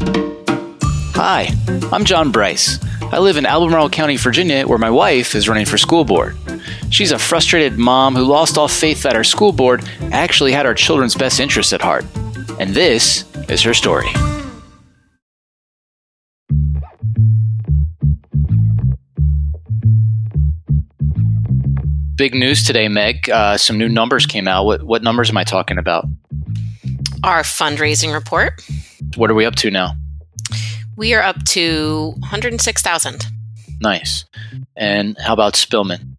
Hi, I'm John Bryce. I live in Albemarle County, Virginia, where my wife is running for school board. She's a frustrated mom who lost all faith that our school board actually had our children's best interests at heart. And this is her story. Big news today, Meg. Uh, some new numbers came out. What, what numbers am I talking about? Our fundraising report. What are we up to now? We are up to 106,000. Nice. And how about Spillman?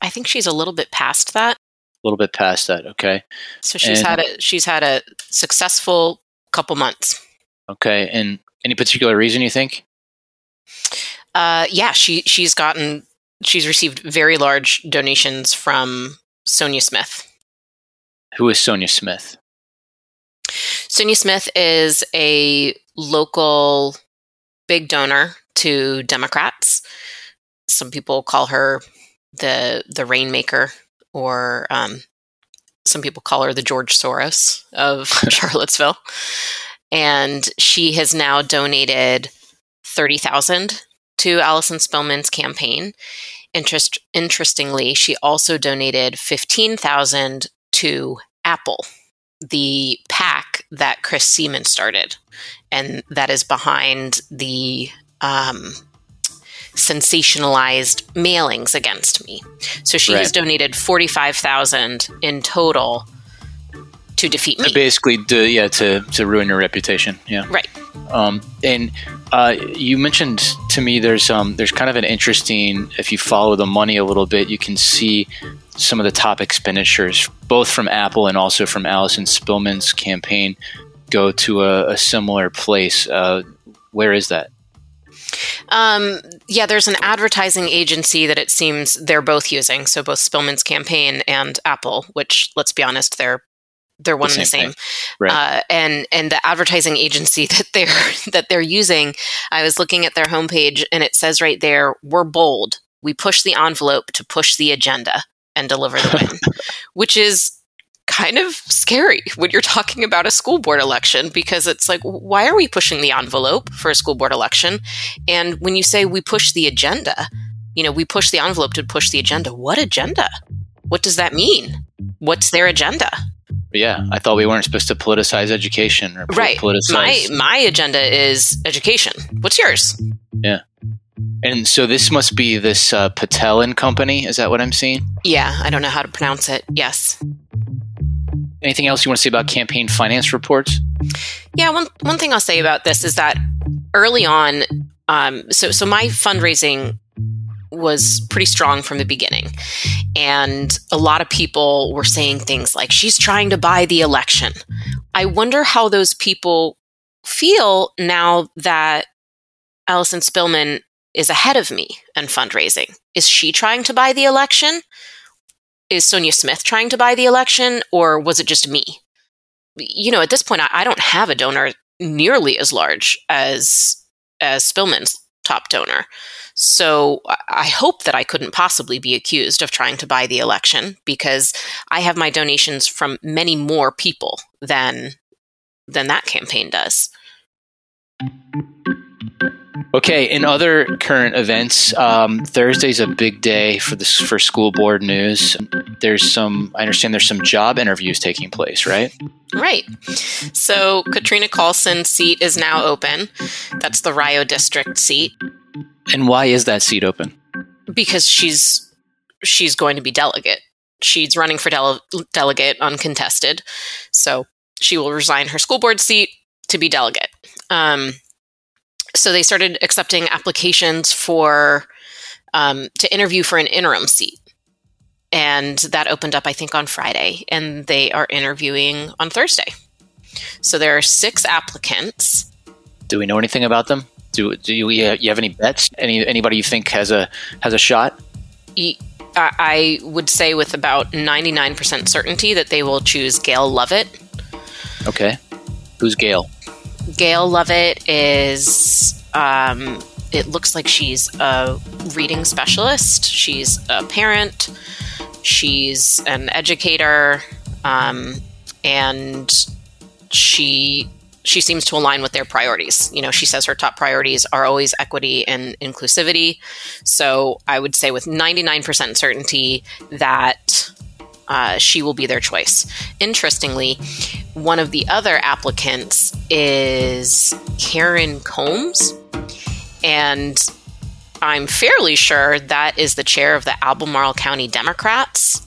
I think she's a little bit past that. A little bit past that, okay. So she's And- had a she's had a successful couple months. Okay. And any particular reason you think? Uh, yeah, she she's gotten she's received very large donations from Sonija Smith. Who is Sonija Smith? Sonija Smith is a local big donor to Democrats. Some people call her the the rainmaker, or um, some people call her the George Soros of Charlottesville. And she has now donated thirty thousand to Allison Spillman's campaign. Interest, interestingly, she also donated fifteen thousand to Apple the pack that Chris Seaman started, and that is behind the um, sensationalized mailings against me. So she has Right. donated forty five thousand in total to defeat me. Basically, to, yeah, to, to ruin your reputation. Yeah. Right. Um, and uh, you mentioned to me there's um, there's kind of an interesting if you follow the money a little bit, you can see some of the top expenditures, both from Apple and also from Allison Spillman's campaign, go to a, a similar place. Uh, where is that? Um, yeah, there's an advertising agency that it seems they're both using. So both Spillman's campaign and Apple, which let's be honest, they're they're one and the same same. Right. Uh, and and the advertising agency that they're that they're using, I was looking at their homepage and it says right there, "We're bold. We push the envelope to push the agenda and deliver the win," which is kind of scary when you're talking about a school board election because it's like why are we pushing the envelope for a school board election and when you say we push the agenda you know we push the envelope to push the agenda what agenda what does that mean what's their agenda yeah, I thought we weren't supposed to politicize education or right politicize. my my agenda is education what's yours Yeah. and so this must be this uh, Patel and Company. Is that what I'm seeing? yeah i don't know how to pronounce it yes Anything else you want to say about campaign finance reports? Yeah, one one thing I'll say about this is that early on, um, so so my fundraising was pretty strong from the beginning, and a lot of people were saying things like "she's trying to buy the election." I wonder how those people feel now that Allison Spillman is ahead of me in fundraising. Is she trying to buy the election? Is Sonija Smith trying to buy the election, or was it just me? you know, at this point, I, I don't have a donor nearly as large as as Spillman's top donor. So I- hope that I couldn't possibly be accused of trying to buy the election because I have my donations from many more people than than that campaign does. Okay, in other current events, um, Thursday's a big day for this for school board news. There's some, I understand, there's some job interviews taking place, right? Right. So Katrina Callsen's seat is now open. That's the Rio district seat And why is that seat open? because she's she's going to be delegate. She's running for dele- delegate uncontested, so she will resign her school board seat to be delegate. Um, so they started accepting applications for um, to interview for an interim seat, and that opened up I think on Friday, and they are interviewing on Thursday. So there are six applicants. Do we know anything about them? Do do you, you have any bets? Any anybody you think has a has a shot? I would say with about 99% certainty that they will choose Gail Lovett. Okay, who's Gail? Gail Lovett is, um, it looks like she's a reading specialist. She's a parent. She's an educator. Um, and she she seems to align with their priorities. You know, she says her top priorities are always equity and inclusivity. So I would say with 99% certainty that uh, she will be their choice. Interestingly, one of the other applicants is Karen Combs. And I'm fairly sure that is the chair of the Albemarle County Democrats.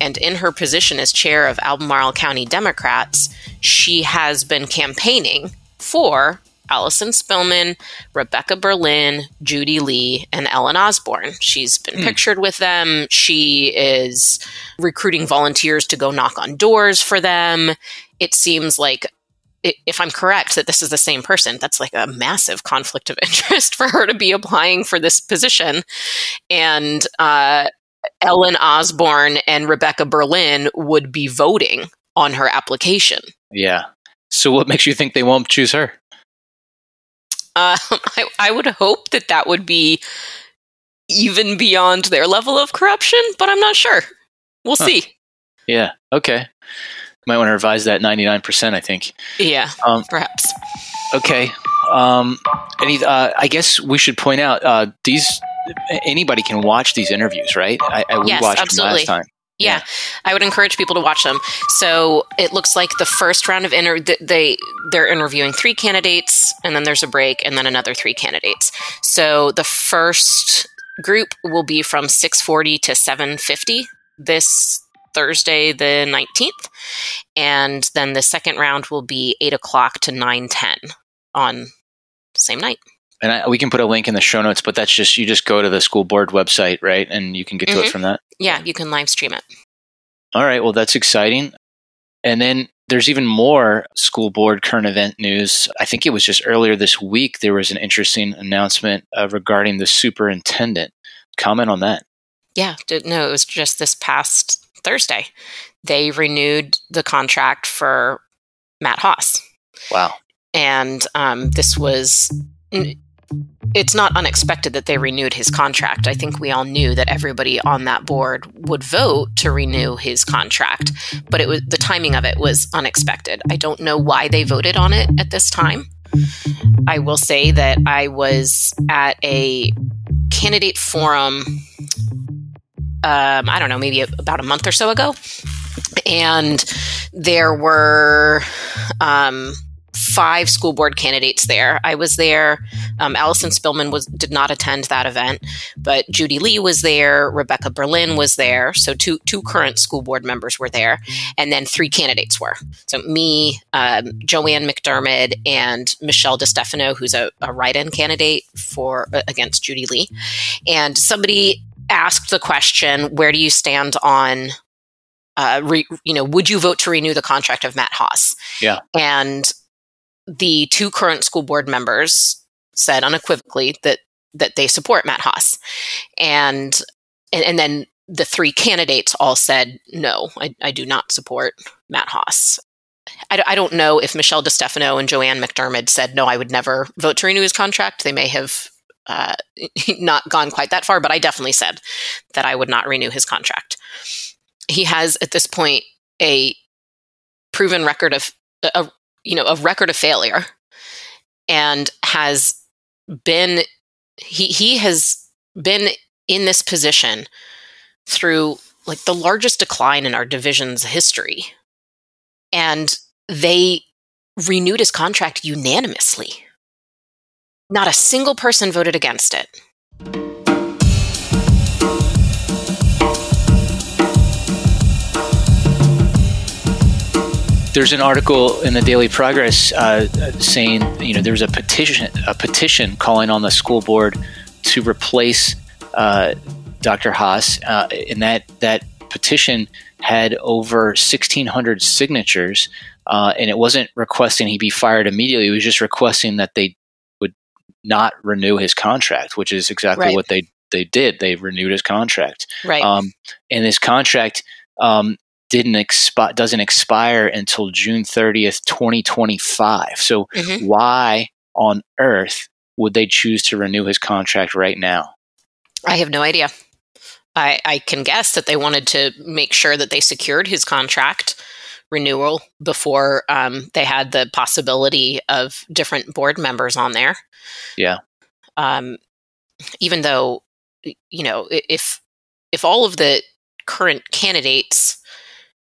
And in her position as chair of Albemarle County Democrats, she has been campaigning for Allison Spillman, Rebecca Berlin, Judy Le, and Ellen Osborne. She's been mm. pictured with them. She is recruiting volunteers to go knock on doors for them. It seems like if I'm correct that this is the same person, that's like a massive conflict of interest for her to be applying for this position. And uh, Ellen Osborne and Rebecca Berlin would be voting on her application. Yeah. So, what makes you think they won't choose her? Uh, I, I would hope that that would be even beyond their level of corruption, but I'm not sure. We'll huh. see. Yeah. Okay. Might want to revise that 99%, I think. Yeah. Um, perhaps. Okay. Um, any, uh, I guess we should point out uh, these. Anybody can watch these interviews, right? I, I yes, watched absolutely. them last time. Yeah, I would encourage people to watch them. So it looks like the first round of inter they they're interviewing three candidates, and then there's a break, and then another three candidates. So the first group will be from 6:40 to 7:50 this Thursday, the 19th, and then the second round will be eight o'clock to 9:10 on the same night and I, we can put a link in the show notes, but that's just you just go to the school board website, right, and you can get mm-hmm. to it mm-hmm. from that. Yeah, you can live stream it. All right, well that's exciting. And then there's even more school board current event news. I think it was just earlier this week there was an interesting announcement uh, regarding the superintendent. Comment on that. Yeah, no, it was just this past Thursday. They renewed the contract for Matt Haas. Wow. And um, this was it's not unexpected that they renewed his contract. I think we all knew that everybody on that board would vote to renew his contract, but it was the timing of it was unexpected. I don't know why they voted on it at this time. I will say that I was at a candidate forum um, I don't know, maybe about a month or so ago. And there were um, five school board candidates there. I was there. Um, Allison Spillman was did not attend that event, but Judy Le was there. Rebecca Berlin was there. So two two current school board members were there, and then three candidates were. So me, um, Joanne McDermott, and Michelle DeStefano, who's a, a write-in candidate for uh, against Judy Le, and somebody asked the question, "Where do you stand on?" Uh, re, you know, would you vote to renew the contract of Matt Haas? Yeah. And the two current school board members said unequivocally that that they support Matt Haas, and and, and then the three candidates all said no, I, I do not support Matt Haas. I, I don't know if Michelle DeStefano and Joanne McDermott said no, I would never vote to renew his contract. They may have uh, not gone quite that far, but I definitely said that I would not renew his contract. He has at this point a proven record of a, you know, a record of failure and has been he he has been in this position through like the largest decline in our division's history. And they renewed his contract unanimously. Not a single person voted against it. there's an article in the Daily Progress uh, saying you know there was a petition a petition calling on the school board to replace uh, Dr. Haas, uh, and that that petition had over 1,600 signatures, uh, and it wasn't requesting he be fired immediately. It was just requesting that they not renew his contract, which is exactly right. what they they did. They renewed his contract, right? Um, and his contract um, didn't expire doesn't expire until June 30th, 2025. So mm-hmm. why on earth would they choose to renew his contract right now? I have no idea. I, I can guess that they wanted to make sure that they secured his contract renewal before um, they had the possibility of different board members on there. Yeah. Um, even though, you know, if if all of the current candidates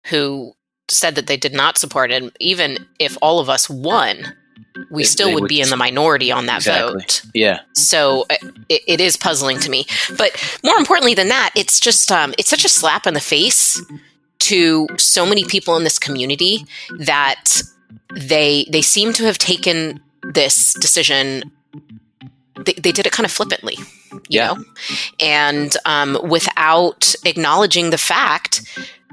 who said that they did not support it, even if all of us won, we still would, would, be in the minority on that exactly. vote. Yeah. So uh, it, it is puzzling to me. But more importantly than that, it's just um, it's such a slap in the face to so many people in this community that they they seem to have taken this decision. They, they did it kind of flippantly, you yeah. know, and um, without acknowledging the fact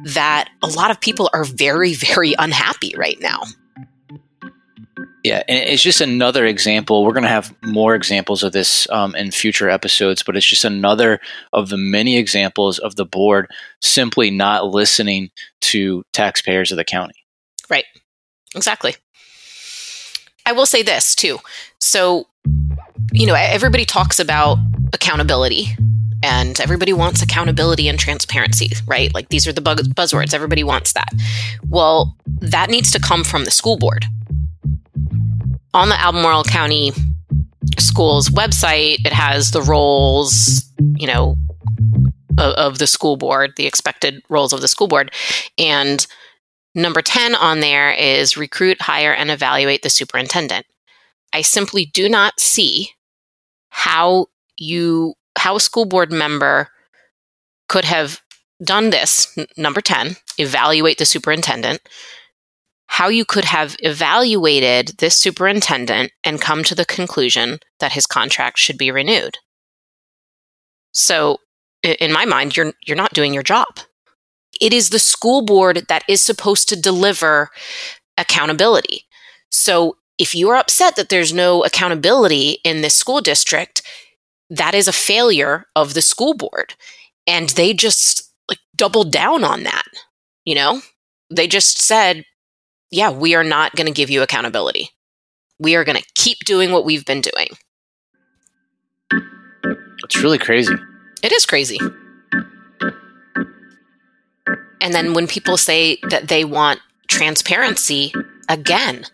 that a lot of people are very, very unhappy right now. Yeah, and it's just another example. We're going to have more examples of this um, in future episodes, but it's just another of the many examples of the board simply not listening to taxpayers of the county. Right. Exactly. I will say this too. So, you know, everybody talks about accountability and everybody wants accountability and transparency, right? Like these are the buzz- buzzwords. Everybody wants that. Well, that needs to come from the school board on the Albemarle County Schools website, it has the roles, you know, of, of the school board, the expected roles of the school board. And number 10 on there is recruit, hire, and evaluate the superintendent. I simply do not see how you how a school board member could have done this number 10 evaluate the superintendent how you could have evaluated this superintendent and come to the conclusion that his contract should be renewed. So, in my mind, you're, you're not doing your job. It is the school board that is supposed to deliver accountability. So, if you're upset that there's no accountability in this school district, that is a failure of the school board. And they just like doubled down on that. You know, they just said, yeah, we are not going to give you accountability. We are going to keep doing what we've been doing. It's really crazy. It is crazy. And then when people say that they want transparency, again,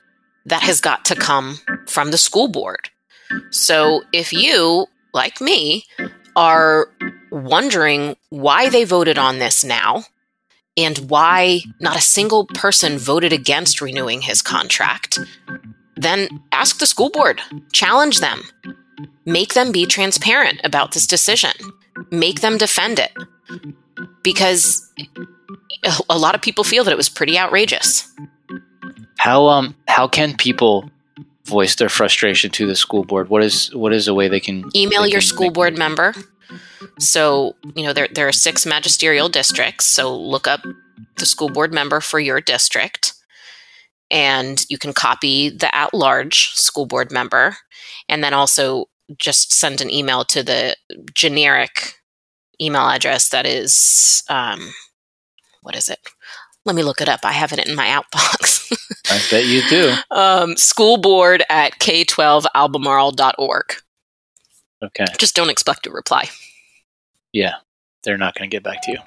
that has got to come from the school board. So if you, like me, are wondering why they voted on this now, and why not a single person voted against renewing his contract, then ask the school board, challenge them, make them be transparent about this decision, make them defend it. Because a lot of people feel that it was pretty outrageous. How um how can people voice their frustration to the school board? What is what is a way they can email they your can school board member so, you know, there, there are six magisterial districts. So look up the school board member for your district. And you can copy the at large school board member and then also just send an email to the generic email address that is um, what is it? Let me look it up. I have it in my outbox. I bet you do. Um, school board at k12albemarle.org okay. Just don't expect a reply yeah, they're not going to get back to you.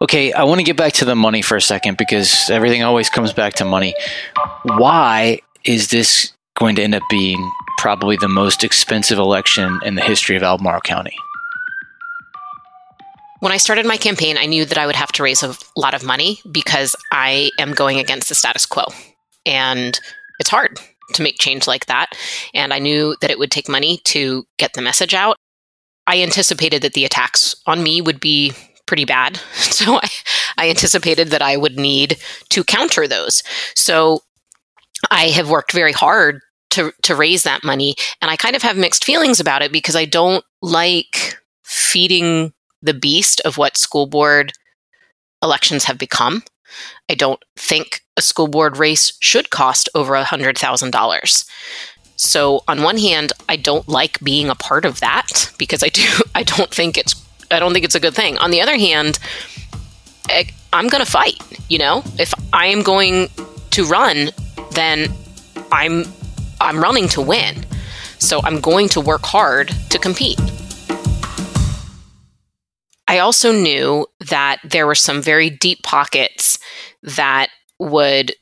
Okay, I want to get back to the money for a second because everything always comes back to money. Why is this going to end up being probably the most expensive election in the history of Albemarle County? When I started my campaign, I knew that I would have to raise a lot of money because I am going against the status quo. And it's hard to make change like that. And I knew that it would take money to get the message out. I anticipated that the attacks on me would be pretty bad. So I, I anticipated that I would need to counter those. So I have worked very hard to, to raise that money. And I kind of have mixed feelings about it because I don't like feeding the beast of what school board elections have become. I don't think a school board race should cost over $100,000. So on one hand, I don't like being a part of that because I do I don't think it's I don't think it's a good thing. On the other hand, I, I'm going to fight, you know? If I am going to run, then I'm I'm running to win. So I'm going to work hard to compete. I also knew that there were some very deep pockets that would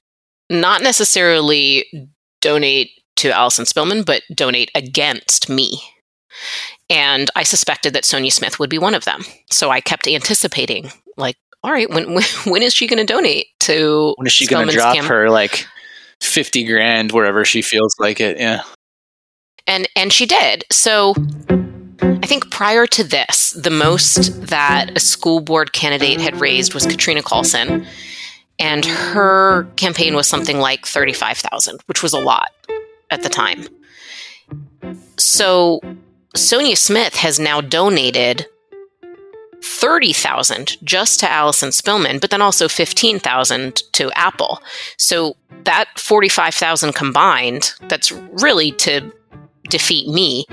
not necessarily donate to Allison Spillman, but donate against me. And I suspected that Sonija Smith would be one of them. So I kept anticipating, like, all right, when when, when is she going to donate to? When is she going to drop cam- her like fifty grand wherever she feels like it? Yeah. And and she did. So I think prior to this, the most that a school board candidate had raised was Katrina Callsen, and her campaign was something like thirty-five thousand, which was a lot at the time. So Sonija Smith has now donated 30,000 just to Allison Spillman, but then also 15,000 to Apple. So that 45,000 combined, that's really to defeat me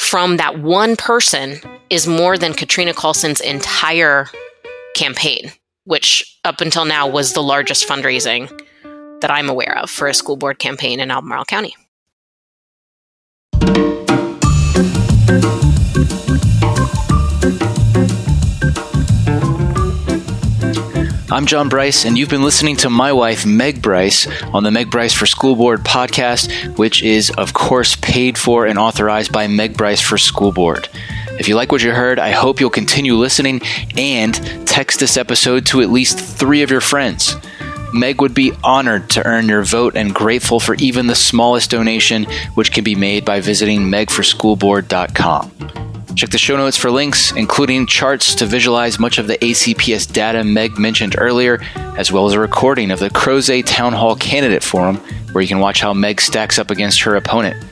from that one person is more than Katrina Callsen's entire campaign, which up until now was the largest fundraising that I'm aware of for a school board campaign in Albemarle County. I'm John Bryce, and you've been listening to my wife, Meg Bryce, on the Meg Bryce for School Board podcast, which is, of course, paid for and authorized by Meg Bryce for School Board. If you like what you heard, I hope you'll continue listening and text this episode to at least three of your friends. Meg would be honored to earn your vote and grateful for even the smallest donation, which can be made by visiting megforschoolboard.com. Check the show notes for links, including charts to visualize much of the ACPS data Meg mentioned earlier, as well as a recording of the Crozet Town Hall Candidate Forum, where you can watch how Meg stacks up against her opponent.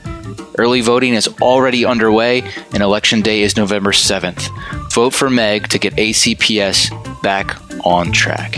Early voting is already underway, and Election Day is November 7th. Vote for Meg to get ACPS back on track.